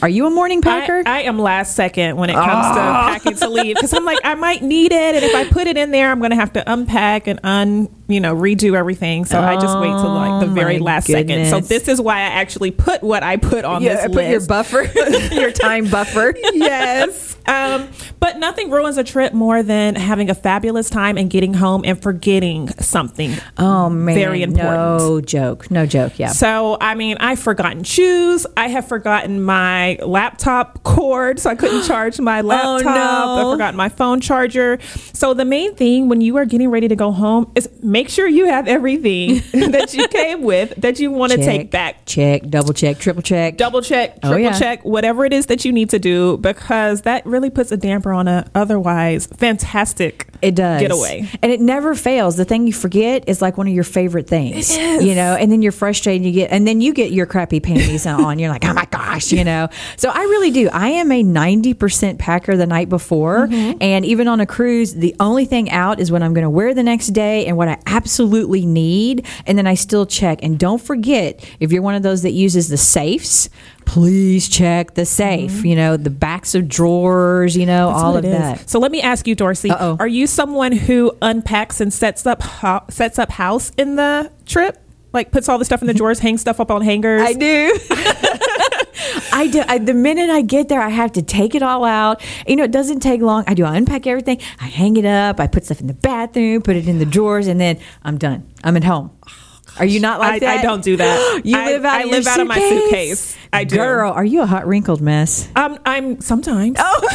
Are you a morning packer? I, I am last second when it comes Ah. to packing to leave because I'm like I might need it, and if I put it in there, I'm going to have to unpack and un you know redo everything. So I just wait till like the Oh, very last second. So this is why I actually put what I put on Yeah, this put list. your buffer, your time buffer. yes. Um, but nothing ruins a trip more than having a fabulous time and getting home and forgetting something. Oh man, Very important. No joke, no joke. Yeah. So, I mean, I've forgotten shoes. I have forgotten my laptop cord, so I couldn't charge my laptop. Oh, no. I forgot my phone charger. So, the main thing when you are getting ready to go home is make sure you have everything that you came with that you want to take back. Check, double check, triple check. Double check, Oh, triple yeah. check, whatever it is that you need to do, because that really puts a damper on a otherwise fantastic It does. getaway. And it never fails. The thing you forget is like one of your favorite things. It is. You know, and then you're frustrated, and you get and then you get your crappy panties on. You're like, oh my gosh, you know. So I really do. I am a 90% packer the night before. Mm-hmm. And even on a cruise, the only thing out is what I'm going to wear the next day and what I absolutely need. And then I still check. And don't forget, if you're one of those that uses the safes, please check the safe. You know, the backs of drawers, you know, Mm-hmm. That's all of is. that. So let me ask you, Dorci, Uh-oh. are you someone who unpacks and sets up ho- sets up house in the trip? Like puts all the stuff in the drawers, hangs stuff up on hangers. I do. I do. I, the minute I get there, I have to take it all out. You know, it doesn't take long. I do. I unpack everything. I hang it up. I put stuff in the bathroom, put it in the drawers, and then I'm done. I'm at home. Are you not like I, that? I don't do that. You I, live out. I of live out of my suitcase. I do. Girl, are you a hot wrinkled mess? Um, I'm sometimes. Oh.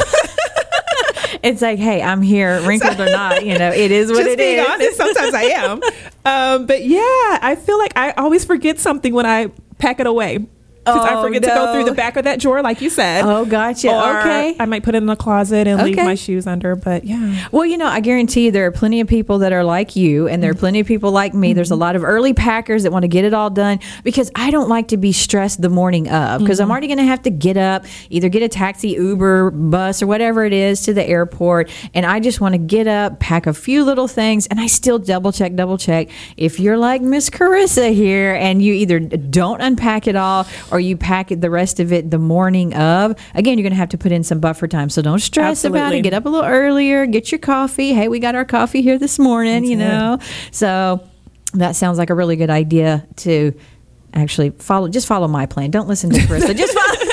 it's like, hey, I'm here, wrinkled or not. You know, it is what Just it being is. honest, sometimes I am. Um, but yeah, I feel like I always forget something when I pack it away. Because I Oh, forget to go through the back of that drawer, like you said. Oh, gotcha. Or Okay. I might put it in the closet and leave my shoes under. But yeah, Well, you know, I guarantee you there are plenty of people that are like you, and there are plenty of people like me. There's a mm-hmm. lot of early packers that want to get it all done because I don't like to be stressed the morning of because I'm mm. already going to have to get up, either get a taxi, Uber, bus, or whatever it is to the airport. And I just want to get up, pack a few little things, and I still double check, double check. If you're like Miss Carissa here and you either don't unpack it all or you pack it the rest of it the morning of, again, you're going to have to put in some buffer time. So don't stress about it. Get up a little earlier, get your coffee. Hey, we got our coffee here this morning, you know. So that sounds like a really good idea to actually follow. Just follow my plan. Don't listen to Carissa. just follow.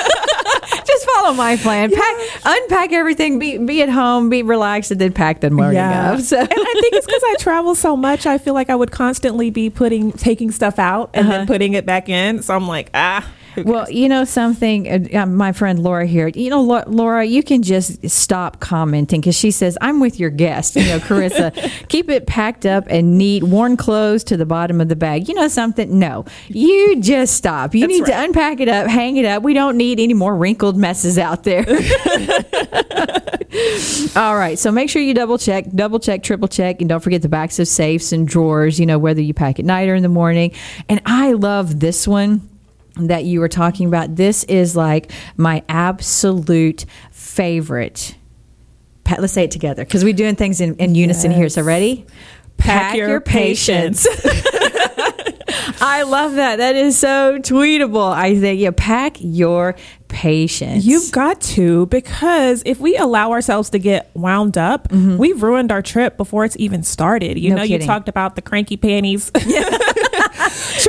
Just follow my plan. Pack, unpack everything. Be be at home. Be relaxed, and then pack the morning of. So and I think it's because I travel so much. I feel like I would constantly be putting, taking stuff out and Uh-huh. then putting it back in. So I'm like, ah. Well, you know something, uh, uh, my friend Laura here. You know, Laura, you can just stop commenting because she says I'm with your guest. You know, Carissa, keep it packed up and neat, worn clothes to the bottom of the bag. You know something? No, you just stop. You That's need to unpack it up, hang it up. We don't need any more wrinkled messes out there. All right, so make sure you double check, double check, triple check, and don't forget the backs of safes and drawers. You know whether you pack at night or in the morning. And I love this one that you were talking about. This is like my absolute favorite. Let's say it together because we're doing things in, in unison here. So ready? Pack your patience. I love that. That is so tweetable. I think, yeah, pack your patience. You've got to because if we allow ourselves to get wound up, we've ruined our trip before it's even started. You Mm-hmm. No know, you talked about the cranky panties.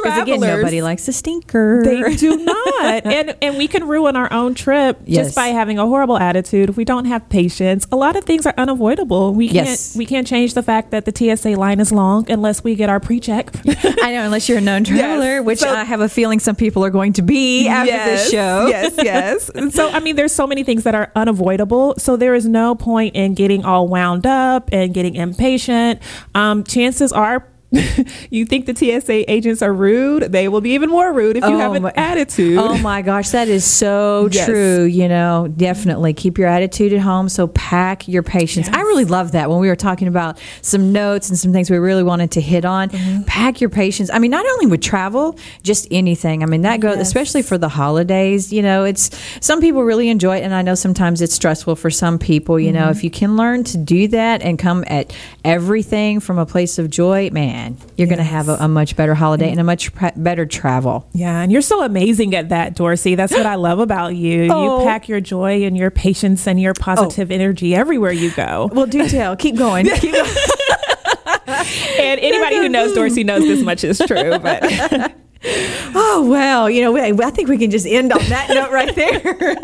because again, nobody likes a stinker. They do not, and and we can ruin our own trip Yes. just by having a horrible attitude. If we don't have patience, a lot of things are unavoidable. We can't Yes. we can't change the fact that the TSA line is long unless we get our pre-check. I know, unless you're a known traveler, which So- I have a feeling some people are going to be after this show. Yes, yes. So, I mean, there's so many things that are unavoidable. So there is no point in getting all wound up and getting impatient. Um, chances are. you think the TSA agents are rude? They will be even more rude if you have an my- attitude. Oh my gosh, that is so Yes. true. You know, definitely keep your attitude at home. So pack your patience. I really love that when we were talking about some notes and some things we really wanted to hit on. Mm-hmm. Pack your patience. I mean, not only with travel, just anything. I mean, that goes, especially for the holidays. You know, it's some people really enjoy it, and I know sometimes it's stressful for some people. You Mm-hmm. know, if you can learn to do that and come at everything from a place of joy, man, you're going to have a, a much better holiday and a mm. much pre- better travel. Yeah, and you're so amazing at that, Dorci. That's what I love about you. Oh. You pack your joy and your patience and your oh. positive energy everywhere you go. Well, do tell. Keep going. Keep going. And anybody who knows Dorci knows this much is true. But Oh well, you know, I think we can just end on that note right there.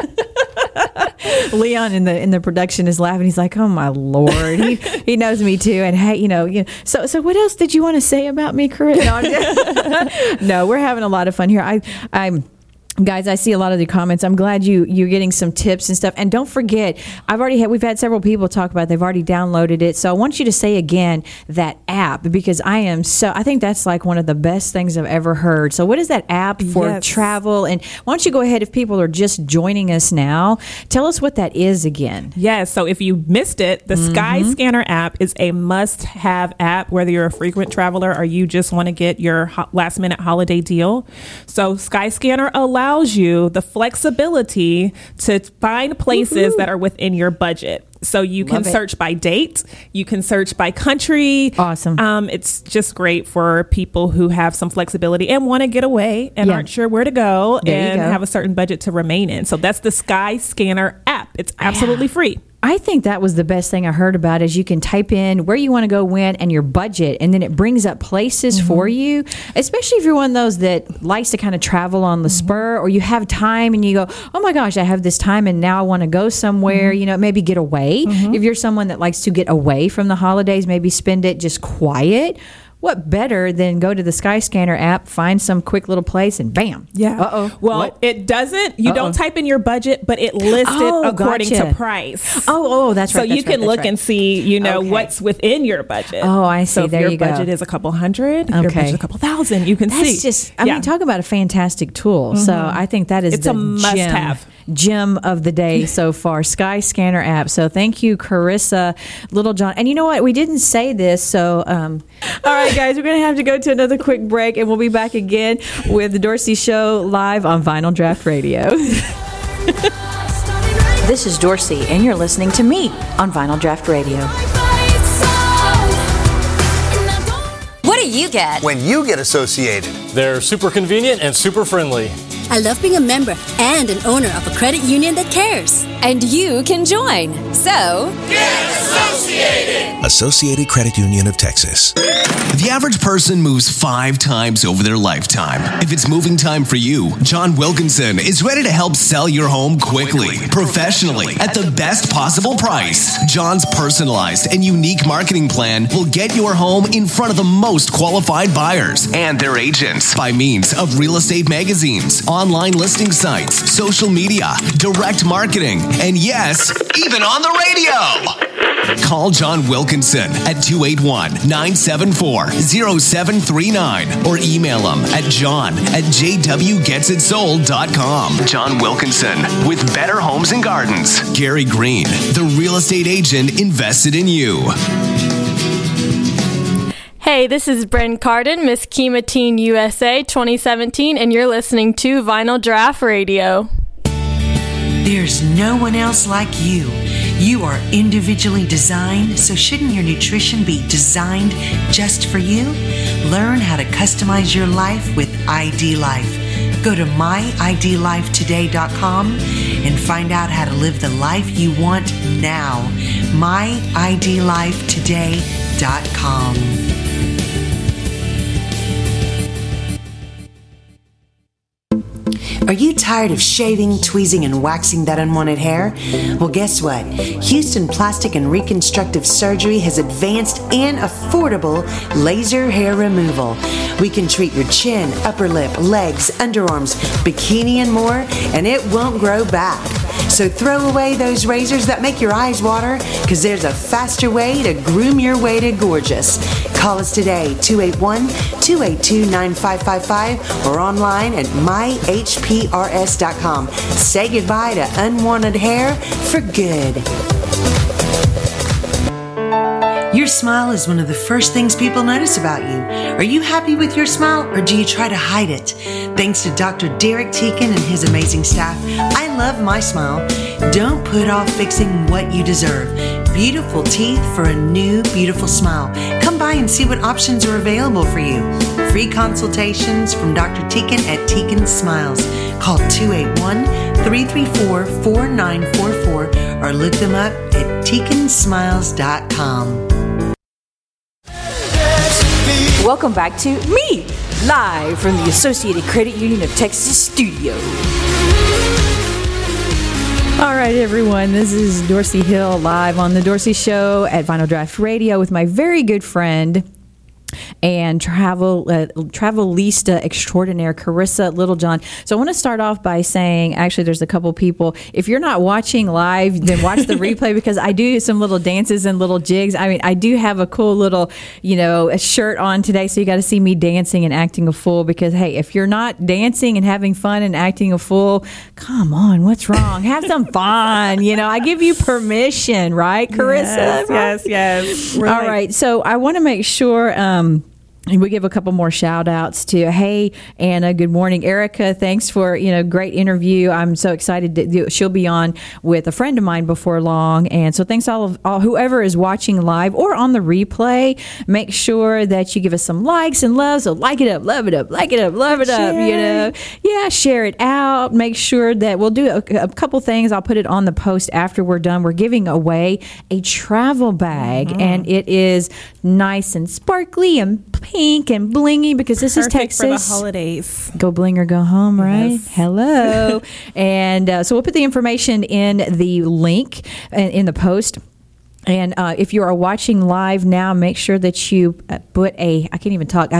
Leon in the in the production is laughing. He's like, "Oh my lord, he he knows me too." And hey, you know, you know, so so what else did you want to say about me, Corinne? No, no, we're having a lot of fun here. I I'm. Guys, I see a lot of the comments. I'm glad you you're getting some tips and stuff. And don't forget, I've already had we've had several people talk about it. they've already downloaded it. So I want you to say again that app because I am so I think that's like one of the best things I've ever heard. So what is that app for Yes. travel? And why don't you go ahead if people are just joining us now, tell us what that is again. Yes. So if you missed it, the mm-hmm. Skyscanner app is a must have app, whether you're a frequent traveler or you just want to get your ho- last minute holiday deal. So Skyscanner allows you the flexibility to find places that are within your budget. So you can it. search by date, you can search by country. Awesome. Um, it's just great for people who have some flexibility and want to get away and Yeah. aren't sure where to go There and go. have a certain budget to remain in. So that's the Sky Scanner app. It's absolutely free. I think that was the best thing I heard about is you can type in where you want to go when and your budget and then it brings up places mm-hmm. for you especially if you're one of those that likes to kind of travel on the mm-hmm. spur or you have time and you go oh my gosh I have this time and now I want to go somewhere mm-hmm. you know maybe get away. If you're someone that likes to get away from the holidays maybe spend it just quiet what better than go to the Skyscanner app, find some quick little place, and bam. Yeah. Uh oh. Well, it doesn't. You Uh-oh. don't type in your budget, but it lists Oh, it according gotcha. to price. Oh, oh, that's right. so that's you can right, look right. and see, you know, Okay. what's within your budget. Oh, I see. So There your you go. budget is a couple hundred, if your Okay. budget is a couple thousand, you can That's see. just, I Yeah. mean, talk about a fantastic tool. So Mhm. I think that is It's the a must gem, of the day so far. Sky Scanner app. So thank you, Carissa Littlejohn. And you know what? We didn't say this. So, um, all right, guys, we're going to have to go to another quick break and we'll be back again with the Dorci Show live on Vinyl Draught Radio. this is Dorci, and you're listening to me on Vinyl Draught Radio. What do you get? When you get associated. They're super convenient and super friendly. I love being a member and an owner of a credit union that cares. And you can join. So, get associated! Associated Credit Union of Texas. The average person moves five times over their lifetime. If it's moving time for you, John Wilkinson is ready to help sell your home quickly, professionally, at the best possible price. John's personalized and unique marketing plan will get your home in front of the most qualified buyers and their agents by means of real estate magazines, online listing sites, social media, direct marketing, and yes, even on the radio. Call John Wilkinson at 281 974 0739 or email him at john at jwgetsitsold.com. John Wilkinson with Better Homes and Gardens. Gary Greene, the real estate agent invested in you. Hey, this is Bren Carden, Miss Kemah Teen USA 2017, and you're listening to Vinyl Draught Radio. There's no one else like you. You are individually designed, so shouldn't your nutrition be designed just for you? Learn how to customize your life with ID Life. Go to myidlifetoday.com and find out how to live the life you want now. myidlifetoday.com. Are you tired of shaving, tweezing, and waxing that unwanted hair? Well, guess what? Houston Plastic and Reconstructive Surgery has advanced and affordable laser hair removal. We can treat your chin, upper lip, legs, underarms, bikini, and more, and it won't grow back. So throw away those razors that make your eyes water, because there's a faster way to groom your way to gorgeous. Call us today, 281 282 9555, or online at myhprs.com. Say goodbye to unwanted hair for good. Your smile is one of the first things people notice about you. Are you happy with your smile or do you try to hide it? Thanks to Dr. Derek Teakin and his amazing staff, I love my smile. Don't put off fixing what you deserve. Beautiful teeth for a new, beautiful smile. Come by and see what options are available for you. Free consultations from Dr. Teakin at Teakin Smiles. Call 281 334 4944 or look them up at teakinsmiles.com. Welcome back to me, live from the Associated Credit Union of Texas studio. All right, everyone. This is Dorci Hill live on the Dorci Show at Vinyl Draught Radio with my very good friend and travel uh, travelista extraordinaire Carissa Littlejohn. So I want to start off by saying, actually, there's a couple people. If you're not watching live, then watch the replay because I do some little dances and little jigs. I mean, I do have a cool little, you know, a shirt on today, so you got to see me dancing and acting a fool. Because hey, if you're not dancing and having fun and acting a fool, come on, what's wrong? have some fun. You know, I give you permission, right, Carissa? Yes, Right? yes, yes. All right. So I want to make sure. Um, um, and we give a couple more shout outs to hey anna good morning. Erica thanks for you know great interview. I'm so excited that she'll be on with a friend of mine before long. And so thanks all of all whoever is watching live or on the replay. Make sure that you give us some likes and loves. So like it up love it up like it up love it up you know. Yeah share it out. Make sure that we'll do a, a couple things. I'll put it on the post after we're done. We're giving away a travel bag Mm-hmm. and it is nice and sparkly and pink and blingy because this is Perfect for the texas holidays. go bling or go home right Yes. hello and uh, so we'll put the information in the link uh, in the post And uh, if you are watching live now, make sure that you uh, put a, I can't even talk.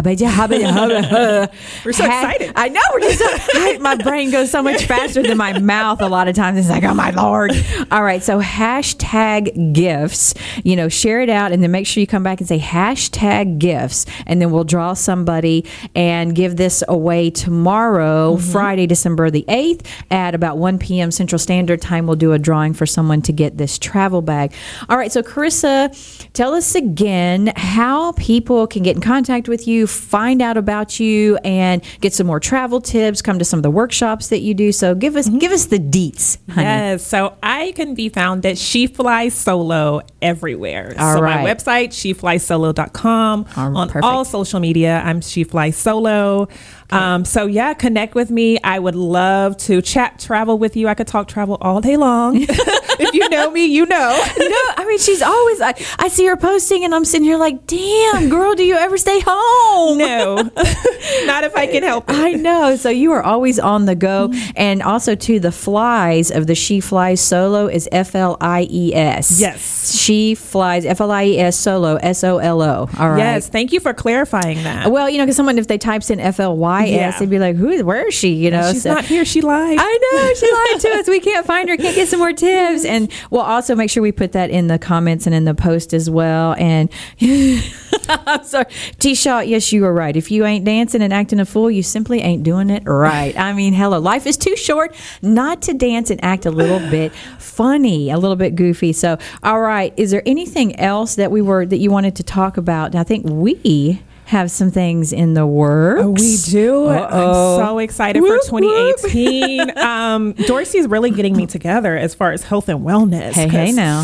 we're so excited. I know. We're just so, my brain goes so much faster than my mouth a lot of times. It's like, oh my Lord. All right. So hashtag gifts, you know, share it out and then make sure you come back and say hashtag gifts. And then we'll draw somebody and give this away tomorrow, Mm-hmm. Friday, December the 8th at about 1 p.m. Central Standard Time. We'll do a drawing for someone to get this travel bag. All right. So, Carissa, tell us again how people can get in contact with you, find out about you, and get some more travel tips. Come to some of the workshops that you do. So, give us give us the deets, honey. Yes, so I can be found at She Flies Solo everywhere. All so right. my website, sheflysolo.com. All- On perfect. all social media, I'm She Flies Solo. Um, so yeah, connect with me. I would love to chat travel with you. I could talk travel all day long. if you know me, you know. Know, I mean, she's always. I, I see her posting, and I'm sitting here like, "Damn, girl, do you ever stay home?" No, not if I can help it. I know. So you are always on the go, Mm-hmm. and also to the flies of the She Flies Solo is F L I E S. Yes. She Flies F L I E S Solo S O L O. All right. Yes, thank you for clarifying that. Well, you know, because someone if they types in F L Y S, Yeah. They'd be like, "Who? Where is she?" You know, She's so- not here. She lied. I know she lied to us. We can't find her. Can't get some more tips. And we'll also make sure we put that in the comments and in the post as well. And I'm sorry, T. Shaw. Yes, you were right. If you ain't dancing and acting a fool, you simply ain't doing it right. I mean, hello, life is too short not to dance and act a little bit funny, a little bit goofy. So, all right, is there anything else that we were that you wanted to talk about? I think we have some things in the works. Oh, we do. Uh-oh. I'm so excited Whoop, for 2018. um, Dorci is really getting me together as far as health and wellness. Hey, hey now.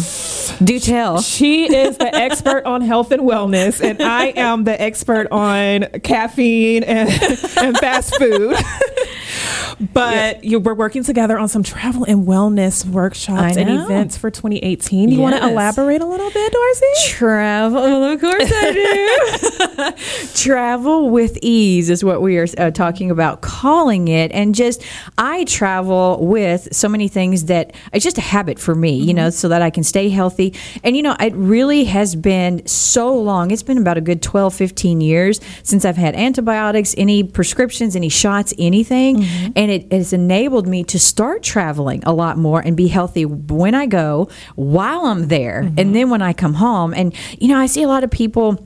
Do tell. She is the expert on health and wellness, and I am the expert on caffeine and, and fast food. but you, we're working together on some travel and wellness workshops and events for 2018. You want to elaborate a little bit, Dorci? Travel, well, of course I do. travel with ease is what we are uh, talking about, calling it. And just, I travel with so many things that it's just a habit for me, you know, so that I can stay healthy. And, you know, it really has been so long. It's been about a good 12, 15 years since I've had antibiotics, any prescriptions, any shots, anything. Mm-hmm. And it has enabled me to start traveling a lot more and be healthy when I go, while I'm there, mm-hmm. and then when I come home. And, you know, I see a lot of people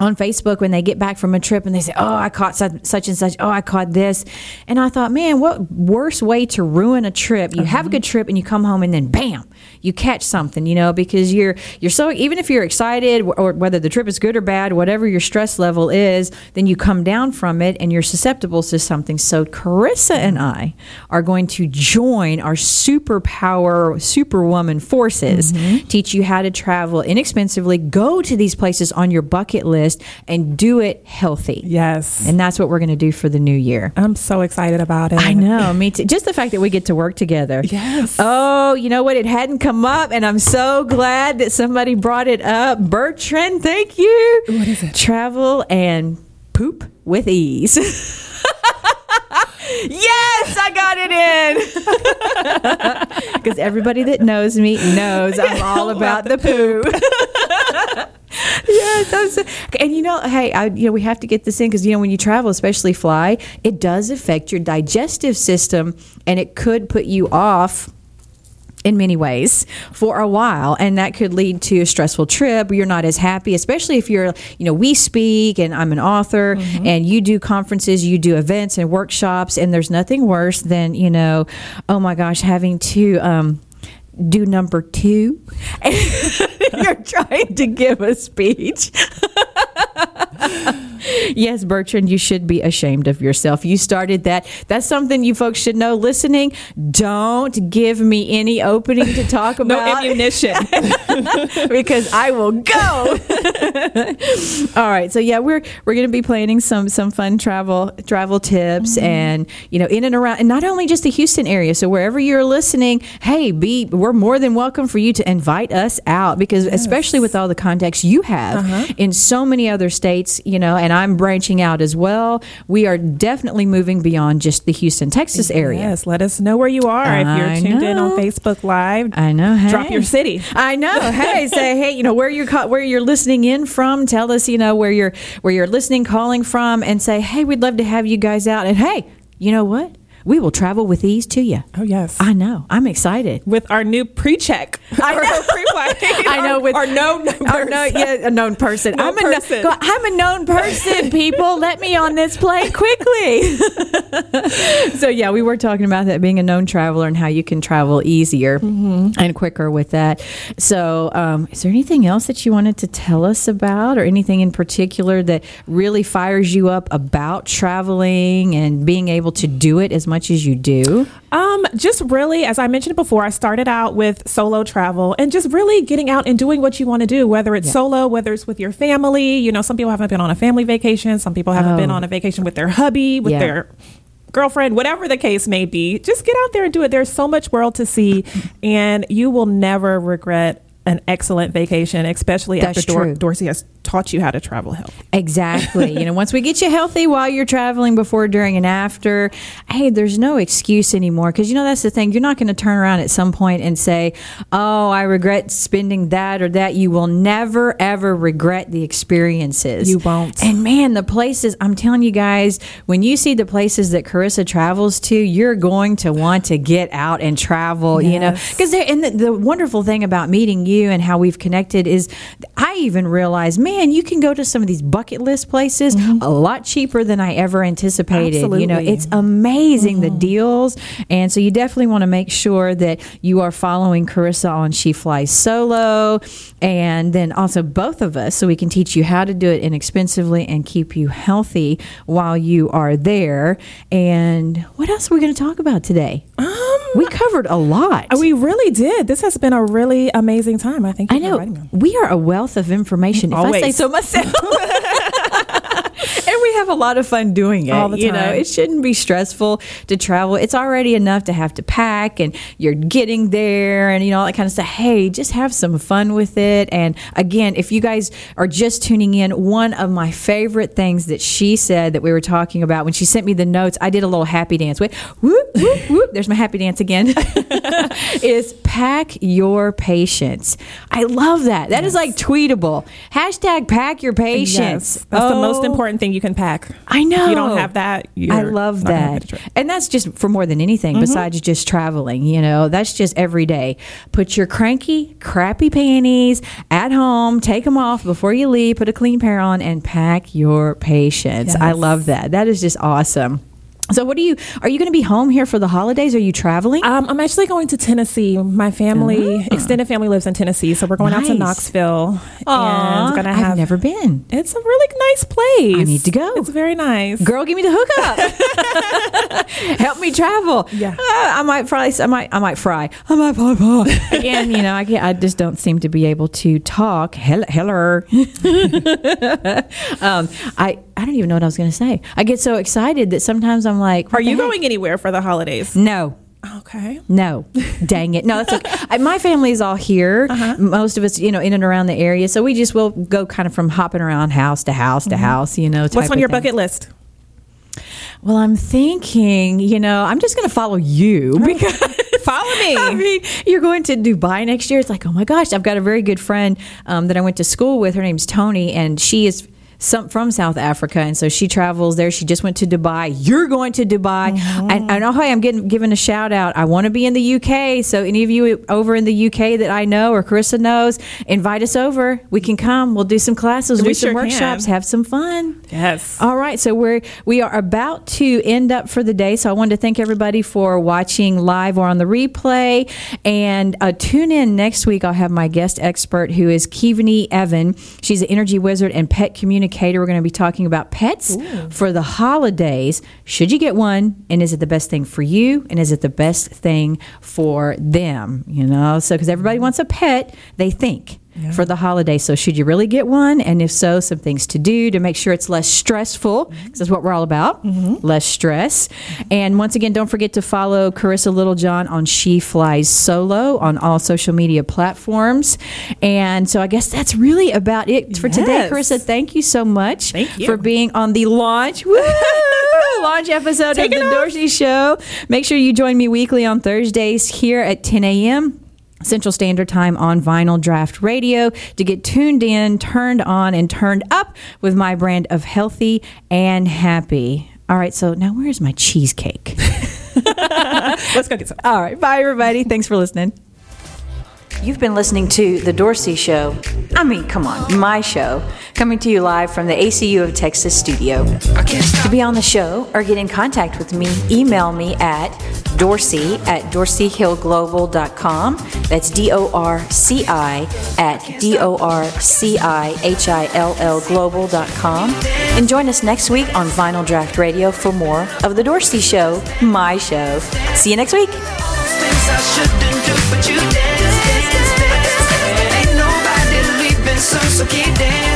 on Facebook when they get back from a trip and they say, Oh, I caught such, and such. Oh, I caught this. And I thought, man, what worse way to ruin a trip? You have a uh-huh. good trip and you come home and then bam, you catch something, you know, because you're, you're so, even if you're excited or whether the trip is good or bad, whatever your stress level is, then you come down from it and you're susceptible to something. So Carissa and I are going to join our superpower, superwoman forces, mm-hmm. teach you how to travel inexpensively, go to these places on your bucket list and do it healthy. Yes. And that's what we're going to do for the new year. I'm so excited about it. I know, me too. Just the fact that we get to work together. Yes. Oh, you know what? It hadn't come up, and I'm so glad that somebody brought it up. Bertrand, thank you. What is it? Travel and poop with ease. yes, I got it in. Because everybody that knows me knows I'm all about the poo. Yes, I'm so, and you know, hey, I, you know, we have to get this in because you know when you travel, especially fly, it does affect your digestive system, and it could put you off in many ways for a while. And that could lead to a stressful trip. You're not as happy especially if you're you know we speak and i'm an author and you do conferences you do events and workshops and there's nothing worse than you know oh my gosh having to um do number two. You're trying to give a speech yes, Bertrand, you should be ashamed of yourself. You started that. That's something you folks should know listening. Don't give me any opening to talk No about. ammunition. because I will go. All right. So yeah, we're we're going to be planning some some fun travel travel tips mm-hmm. and you know in and around and not only just the Houston area. So wherever you're listening, hey, be we're more than welcome for you to invite us out because especially with all the contacts you have uh-huh. in so many other states, you know, and I'm branching out as well. We are definitely moving beyond just the Houston, Texas area. Yes, let us know where you are if you're tuned in on. Facebook Live. I know. Hey. Drop your city. I know. Hey, say hey, you know where you're where you're listening in from. Tell us, you know where you're where you're listening, calling from, and say, hey, we'd love to have you guys out. And hey, you know what? We will travel with ease to you. Oh yes, I know. I'm excited with our new pre-check. I know. I know. With our known no, yeah, a known person. Known I'm a person. No, I'm a known person. People, let me on this plane quickly. so yeah, we were talking about that being a known traveler and how you can travel easier and quicker with that. So, um, is there anything else that you wanted to tell us about, or anything in particular that really fires you up about traveling and being able to do it as much as you do? Um, just really, as I mentioned before, I started out with solo travel and just really getting out and doing what you want to do, whether it's Yeah. solo, whether it's with your family. You know, some people haven't been on a family vacation, some people haven't been Oh. on a vacation with their hubby, with Yeah. their girlfriend, whatever the case may be. Just get out there and do it. There's so much world to see, and you will never regret an excellent vacation, especially That's after Dor- Dorci has taught you how to travel health. Exactly. you know, once we get you healthy while you're traveling, before, during, and after, hey, there's no excuse anymore. Because, you know, that's the thing. You're not going to turn around at some point and say, oh, I regret spending that or that. You will never, ever regret the experiences. You won't. And man, the places, I'm telling you guys, when you see the places that Carissa travels to, you're going to want to get out and travel, you know. Because and the, the wonderful thing about meeting you and how we've connected is I even realized, man, you can go to some of these bucket list places a lot cheaper than I ever anticipated. You know, it's amazing the deals. And so you definitely want to make sure that you are following Carissa on She Flies Solo and then also both of us so we can teach you how to do it inexpensively and keep you healthy while you are there. And what else are we going to talk about today? Um, we covered a lot. We really did. This has been a really amazing time. I think. I know. We are a wealth of information, if I say Always. so myself. and we have a lot of fun doing it. All the You know, time. it shouldn't be stressful to travel. It's already enough to have to pack and you're getting there and you know all that kind of stuff. Hey, just have some fun with it. And again, if you guys are just tuning in, one of my favorite things that she said that we were talking about when she sent me the notes, I did a little happy dance with whoop whoop whoop. There's my happy dance again. is pack your patience. I love that. That is like tweetable. Hashtag pack your patience. Yes, that's the most Oh, important thing you can pack. I know. If you don't have that, I love that. And that's just for more than anything Mhm. besides just traveling, you know. That's just every day. Put your cranky, crappy panties at home, take them off before you leave, put a clean pair on and pack your patience. I love that. That is just awesome. So what are you are you going to be home here for the holidays? Are you traveling? Um, I'm actually going to Tennessee. My family, extended family, lives in Tennessee, so we're going out to. Knoxville Aw, and gonna I've never been. It's a really nice place. I need to go. It's very nice. Girl, give me the hookup. Help me travel. Yeah. Uh, I might fry. I might. I might fry. I might fry. fry. Again, you know, I can't. I just don't seem to be able to talk. Hell, heller. um, I. I don't even know what I was going to say. I get so excited that sometimes I'm like, Are you heck? going anywhere for the holidays? No. Okay. No, dang it. No, that's okay. My family is all here. Uh-huh. Most of us, you know, in and around the area. So we just will go kind of from hopping around house to house to house, you know. What's on your thing. bucket list? Well, I'm thinking, you know, I'm just going to follow you because Follow me. I mean, you're going to Dubai next year. It's like, oh my gosh, I've got a very good friend um, that I went to school with. Her name's Tony, and she is some from South Africa, and so she travels there. She just went to Dubai. You're going to Dubai, and, and oh, hey, I'm getting given a shout out. I want to be in the UK, so any of you over in the UK that I know or Carissa knows, invite us over. We can come. We'll do some classes, We do some sure can. workshops, have some fun. Yes. All right, so we're we are about to end up for the day. So I wanted to thank everybody for watching live or on the replay, and uh, tune in next week. I'll have my guest expert who is Kivani Evan. She's an energy wizard and pet communicator. We're going to be talking about pets for the holidays. Should you get one, and is it the best thing for you, and is it the best thing for them? You know, so because everybody wants a pet, they think. For the holiday. So, should you really get one? And if so, some things to do to make sure it's less stressful, mm-hmm. because that's what we're all about mm-hmm. less stress. And once again, don't forget to follow Carissa Littlejohn on She Flies Solo on all social media platforms. And so, I guess that's really about it for today. Carissa, thank you so much you. for being on the launch. Launch episode Taking of the off. Dorci Show. Make sure you join me weekly on Thursdays here at 10 a.m. Central Standard Time on Vinyl Draught Radio to get tuned in, turned on, and turned up with my brand of healthy and happy. All right, so now where's my cheesecake? Let's go get some. All right, bye everybody. Thanks for listening. You've been listening to The Dorci Show. I mean, come on, my show, coming to you live from the ACU of Texas studio. To be on the show or get in contact with me, email me at dorci at dorcihillglobal.com. That's D O R C I at D O R C I H I L L global.com. And join us next week on Vinyl Draught Radio for more of The Dorci Show, my show. See you next week. senso que deu.